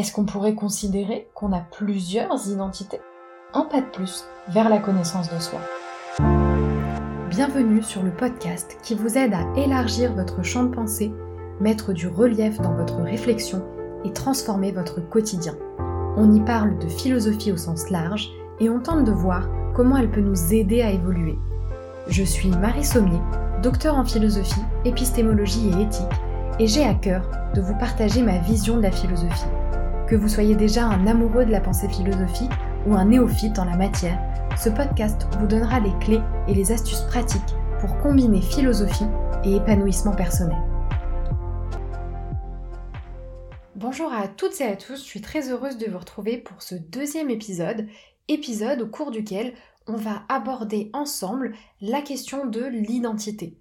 Est-ce qu'on pourrait considérer qu'on a plusieurs identités Un pas de plus vers la connaissance de soi. Bienvenue sur le podcast qui vous aide à élargir votre champ de pensée, mettre du relief dans votre réflexion et transformer votre quotidien. On y parle de philosophie au sens large et on tente de voir comment elle peut nous aider à évoluer. Je suis Marie Sommier, docteur en philosophie, épistémologie et éthique, et j'ai à cœur de vous partager ma vision de la philosophie. Que vous soyez déjà un amoureux de la pensée philosophique ou un néophyte en la matière, ce podcast vous donnera les clés et les astuces pratiques pour combiner philosophie et épanouissement personnel. Bonjour à toutes et à tous, je suis très heureuse de vous retrouver pour ce deuxième épisode, épisode au cours duquel on va aborder ensemble la question de l'identité.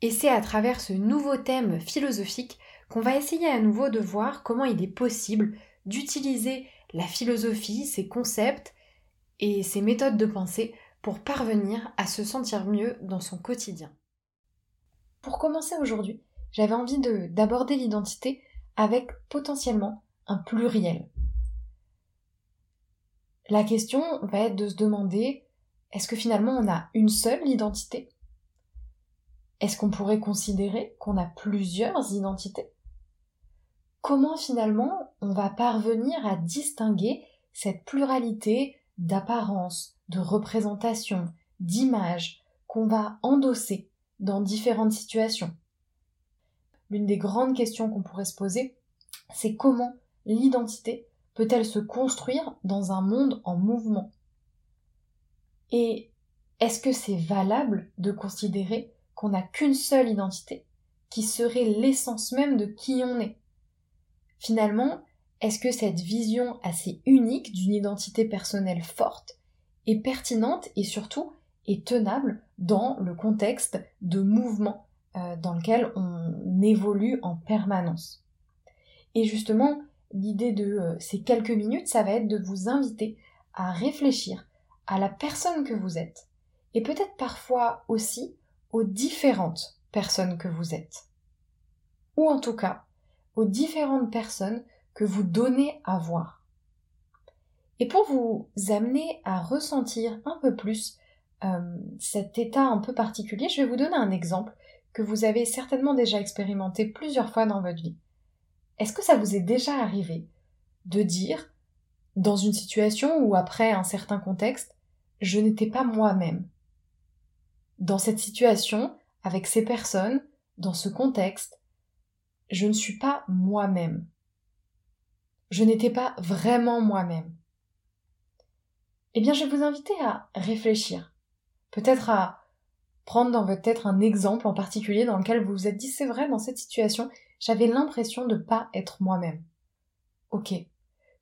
Et c'est à travers ce nouveau thème philosophique qu'on va essayer à nouveau de voir comment il est possible d'utiliser la philosophie, ses concepts et ses méthodes de pensée pour parvenir à se sentir mieux dans son quotidien. Pour commencer aujourd'hui, j'avais envie d'aborder l'identité avec potentiellement un pluriel. La question va être de se demander est-ce que finalement on a une seule identité? Est-ce qu'on pourrait considérer qu'on a plusieurs identités? Comment finalement on va parvenir à distinguer cette pluralité d'apparence, de représentation, d'images qu'on va endosser dans différentes situations. L'une des grandes questions qu'on pourrait se poser, c'est comment l'identité peut-elle se construire dans un monde en mouvement? Et est-ce que c'est valable de considérer qu'on n'a qu'une seule identité, qui serait l'essence même de qui on est? Finalement, est-ce que cette vision assez unique d'une identité personnelle forte est pertinente et surtout est tenable dans le contexte de mouvement euh, dans lequel on évolue en permanence? Et justement, l'idée de euh, ces quelques minutes, ça va être de vous inviter à réfléchir à la personne que vous êtes, et peut-être parfois aussi aux différentes personnes que vous êtes. Ou en tout cas, aux différentes personnes que vous donnez à voir. Et pour vous amener à ressentir un peu plus euh, cet état un peu particulier, je vais vous donner un exemple que vous avez certainement déjà expérimenté plusieurs fois dans votre vie. Est-ce que ça vous est déjà arrivé de dire dans une situation ou après un certain contexte, je n'étais pas moi-même. Dans cette situation, avec ces personnes, dans ce contexte, je ne suis pas moi-même. Je n'étais pas vraiment moi-même. Eh bien, je vais vous inviter à réfléchir. Peut-être à prendre dans votre tête un exemple en particulier dans lequel vous vous êtes dit c'est vrai, dans cette situation, j'avais l'impression de ne pas être moi-même. Ok.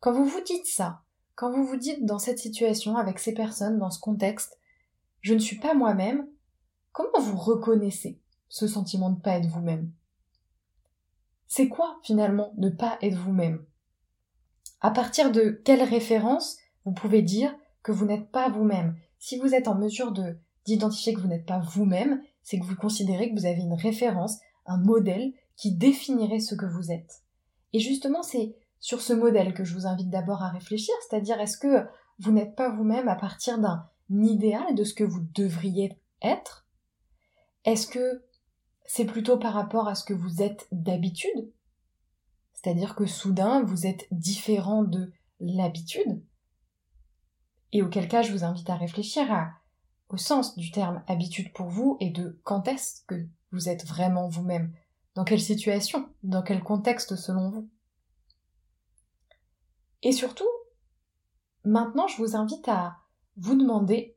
Quand vous vous dites ça, quand vous vous dites dans cette situation, avec ces personnes, dans ce contexte, je ne suis pas moi-même, comment vous reconnaissez ce sentiment de ne pas être vous-même? C'est quoi finalement ne pas être vous-même? À partir de quelle référence vous pouvez dire que vous n'êtes pas vous-même? Si vous êtes en mesure de d'identifier que vous n'êtes pas vous-même, c'est que vous considérez que vous avez une référence, un modèle qui définirait ce que vous êtes. Et justement, c'est sur ce modèle que je vous invite d'abord à réfléchir, c'est-à-dire est-ce que vous n'êtes pas vous-même à partir d'un idéal de ce que vous devriez être? Est-ce que c'est plutôt par rapport à ce que vous êtes d'habitude. C'est-à-dire que soudain vous êtes différent de l'habitude. Et auquel cas je vous invite à réfléchir au sens du terme habitude pour vous et de quand est-ce que vous êtes vraiment vous-même. Dans quelle situation? Dans quel contexte selon vous? Et surtout, maintenant, je vous invite à vous demander,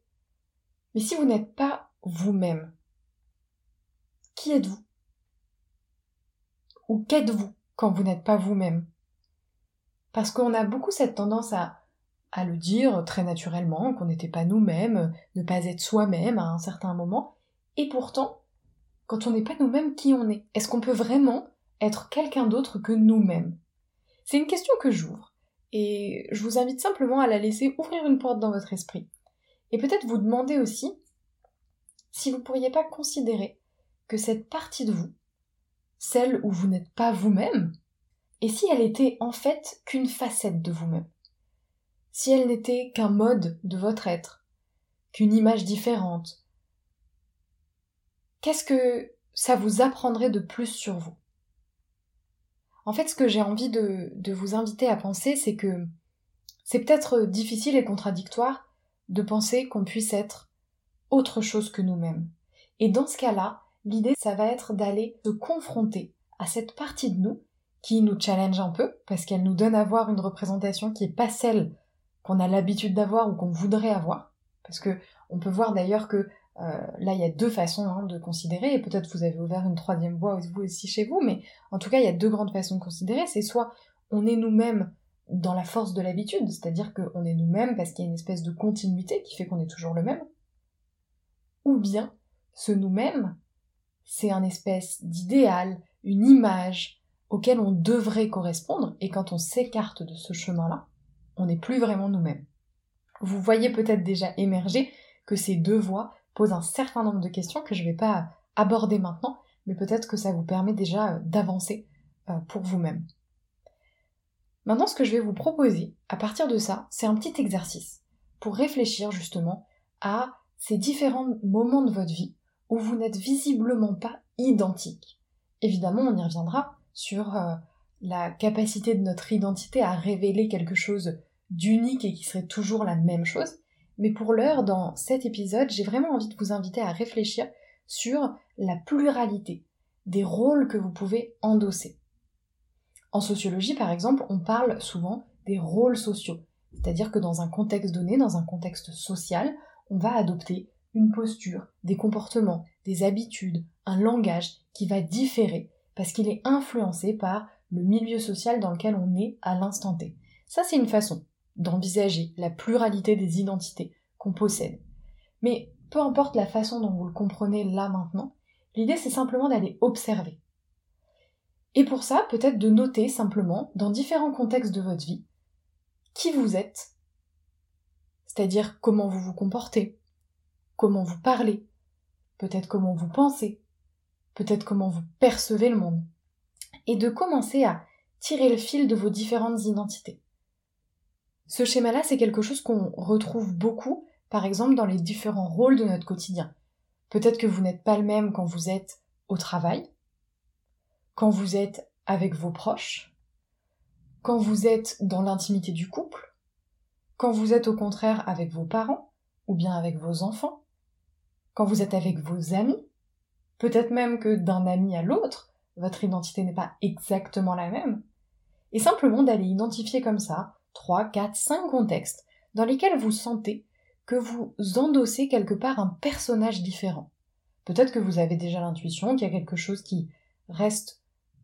mais si vous n'êtes pas vous-même, qui êtes-vous? Ou qu'êtes-vous quand vous n'êtes pas vous-même? Parce qu'on a beaucoup cette tendance à, le dire très naturellement, qu'on n'était pas nous-mêmes, ne pas être soi-même à un certain moment, et pourtant, quand on n'est pas nous-mêmes, qui on est? Est-ce qu'on peut vraiment être quelqu'un d'autre que nous-mêmes? C'est une question que j'ouvre. Et je vous invite simplement à la laisser ouvrir une porte dans votre esprit. Et peut-être vous demander aussi si vous ne pourriez pas considérer cette partie de vous, celle où vous n'êtes pas vous-même, Et si elle était en fait qu'une facette de vous-même Si elle n'était qu'un mode de votre être, qu'une image différente, qu'est-ce que ça vous apprendrait de plus sur vous? En fait, ce que j'ai envie de, de vous inviter à penser, c'est que c'est peut-être difficile et contradictoire de penser qu'on puisse être autre chose que nous-mêmes. Et dans ce cas-là, l'idée, ça va être d'aller se confronter à cette partie de nous qui nous challenge un peu, parce qu'elle nous donne à voir une représentation qui n'est pas celle qu'on a l'habitude d'avoir ou qu'on voudrait avoir. Parce que on peut voir d'ailleurs que euh, là, il y a deux façons hein, de considérer, et peut-être vous avez ouvert une troisième voie vous aussi chez vous, mais en tout cas, il y a deux grandes façons de considérer. C'est soit on est nous-mêmes dans la force de l'habitude, c'est-à-dire qu'on est nous-mêmes parce qu'il y a une espèce de continuité qui fait qu'on est toujours le même, ou bien ce nous-mêmes, c'est un espèce d'idéal, une image auquel on devrait correspondre, et quand on s'écarte de ce chemin-là, on n'est plus vraiment nous-mêmes. Vous voyez peut-être déjà émerger que ces deux voies posent un certain nombre de questions que je ne vais pas aborder maintenant, mais peut-être que ça vous permet déjà euh, d'avancer euh, pour vous-même. Maintenant, ce que je vais vous proposer, à partir de ça, c'est un petit exercice pour réfléchir justement à ces différents moments de votre vie vous n'êtes visiblement pas identique. Évidemment, on y reviendra sur euh, la capacité de notre identité à révéler quelque chose d'unique et qui serait toujours la même chose. Mais pour l'heure, dans cet épisode, j'ai vraiment envie de vous inviter à réfléchir sur la pluralité des rôles que vous pouvez endosser. En sociologie, par exemple, on parle souvent des rôles sociaux. C'est-à-dire que dans un contexte donné, dans un contexte social, on va adopter une posture, des comportements, des habitudes, un langage qui va différer parce qu'il est influencé par le milieu social dans lequel on est à l'instant T. Ça, c'est une façon d'envisager la pluralité des identités qu'on possède. Mais peu importe la façon dont vous le comprenez là maintenant, l'idée c'est simplement d'aller observer. Et pour ça, peut-être de noter simplement, dans différents contextes de votre vie, qui vous êtes, c'est-à-dire comment vous vous comportez, comment vous parlez, peut-être comment vous pensez, peut-être comment vous percevez le monde, et de commencer à tirer le fil de vos différentes identités. Ce schéma-là, c'est quelque chose qu'on retrouve beaucoup, par exemple, dans les différents rôles de notre quotidien. Peut-être que vous n'êtes pas le même quand vous êtes au travail, quand vous êtes avec vos proches, quand vous êtes dans l'intimité du couple, quand vous êtes au contraire avec vos parents, ou bien avec vos enfants, quand vous êtes avec vos amis, peut-être même que d'un ami à l'autre, votre identité n'est pas exactement la même, et simplement d'aller identifier comme ça 3, 4, 5 contextes dans lesquels vous sentez que vous endossez quelque part un personnage différent. Peut-être que vous avez déjà l'intuition qu'il y a quelque chose qui reste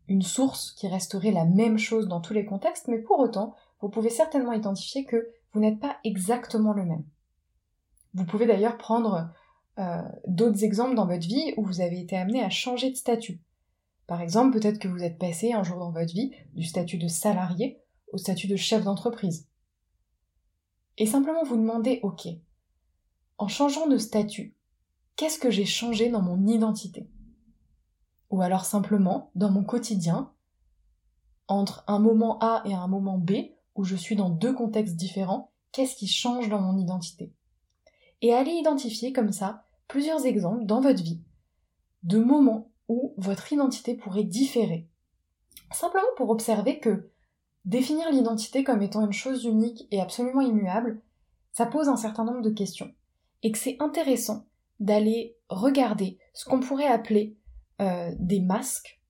une source qui resterait la même chose dans tous les contextes, mais pour autant, vous pouvez certainement identifier que vous n'êtes pas exactement le même. Vous pouvez d'ailleurs prendre euh, d'autres exemples dans votre vie où vous avez été amené à changer de statut. Par exemple, peut-être que vous êtes passé un jour dans votre vie du statut de salarié au statut de chef d'entreprise. Et simplement vous demander, ok, en changeant de statut, qu'est-ce que j'ai changé dans mon identité? Ou alors simplement, dans mon quotidien, entre un moment A et un moment B, où je suis dans deux contextes différents, qu'est-ce qui change dans mon identité? Et aller identifier comme ça plusieurs exemples dans votre vie de moments où votre identité pourrait différer. Simplement pour observer que Définir l'identité comme étant une chose unique et absolument immuable, ça pose un certain nombre de questions. Et que c'est intéressant d'aller regarder ce qu'on pourrait appeler euh, des masques,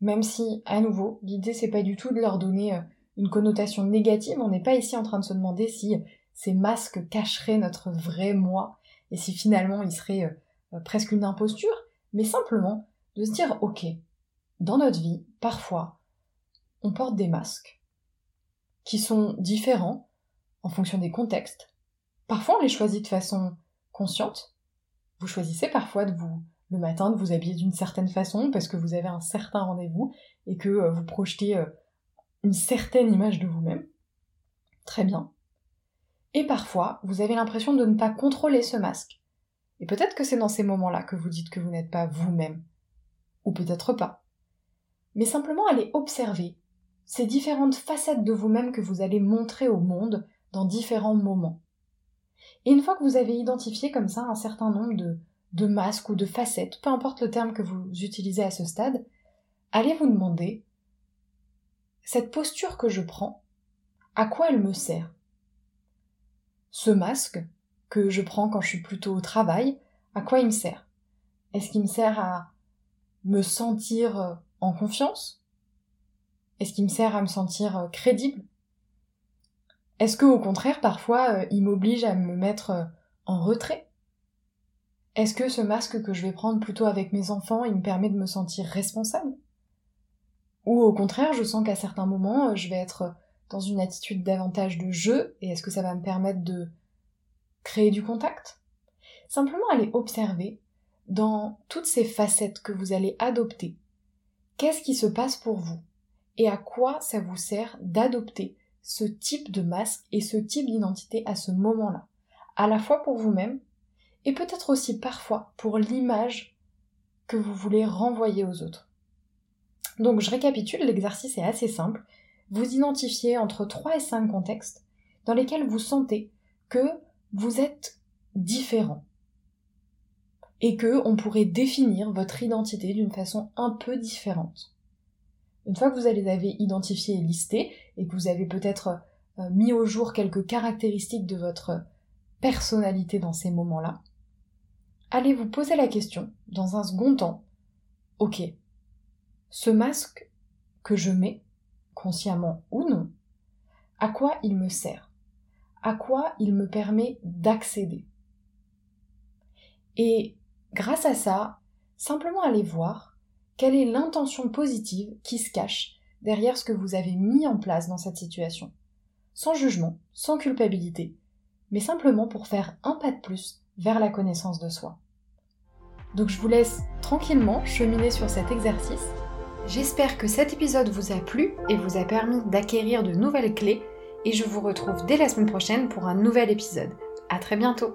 même si, à nouveau, l'idée c'est pas du tout de leur donner euh, une connotation négative, on n'est pas ici en train de se demander si ces masques cacheraient notre vrai moi, et si finalement ils seraient euh, presque une imposture, mais simplement de se dire, ok, dans notre vie, parfois, on porte des masques qui sont différents en fonction des contextes. Parfois, on les choisit de façon consciente. Vous choisissez parfois de vous, le matin, de vous habiller d'une certaine façon parce que vous avez un certain rendez-vous et que euh, vous projetez euh, une certaine image de vous-même. Très bien. Et parfois, vous avez l'impression de ne pas contrôler ce masque. Et peut-être que c'est dans ces moments-là que vous dites que vous n'êtes pas vous-même. Ou peut-être pas. Mais simplement aller observer ces différentes facettes de vous-même que vous allez montrer au monde dans différents moments. Et une fois que vous avez identifié comme ça un certain nombre de, de masques ou de facettes, peu importe le terme que vous utilisez à ce stade, allez vous demander, cette posture que je prends, à quoi elle me sert? Ce masque que je prends quand je suis plutôt au travail, à quoi il me sert? Est-ce qu'il me sert à me sentir euh, en confiance? Est-ce qu'il me sert à me sentir euh, crédible? Est-ce que au contraire parfois euh, il m'oblige à me mettre en retrait? Est-ce que ce masque que je vais prendre plutôt avec mes enfants, il me permet de me sentir responsable? Ou au contraire, je sens qu'à certains moments, je vais être dans une attitude davantage de jeu, et est-ce que ça va me permettre de créer du contact? Simplement aller observer dans toutes ces facettes que vous allez adopter, qu'est-ce qui se passe pour vous et à quoi ça vous sert d'adopter ce type de masque et ce type d'identité à ce moment-là, à la fois pour vous-même et peut-être aussi parfois pour l'image que vous voulez renvoyer aux autres. Donc je récapitule, l'exercice est assez simple. Vous identifiez entre 3 et 5 contextes dans lesquels vous sentez que vous êtes différent et que on pourrait définir votre identité d'une façon un peu différente. Une fois que vous les avez identifiés et listés, et que vous avez peut-être euh, mis au jour quelques caractéristiques de votre personnalité dans ces moments-là, allez vous poser la question, dans un second temps, ok, ce masque que je mets, consciemment ou non, à quoi il me sert À quoi il me permet d'accéder Et Grâce à ça, simplement allez voir quelle est l'intention positive qui se cache derrière ce que vous avez mis en place dans cette situation. Sans jugement, sans culpabilité, mais simplement pour faire un pas de plus vers la connaissance de soi. Donc je vous laisse tranquillement cheminer sur cet exercice. J'espère que cet épisode vous a plu et vous a permis d'acquérir de nouvelles clés et je vous retrouve dès la semaine prochaine pour un nouvel épisode. À très bientôt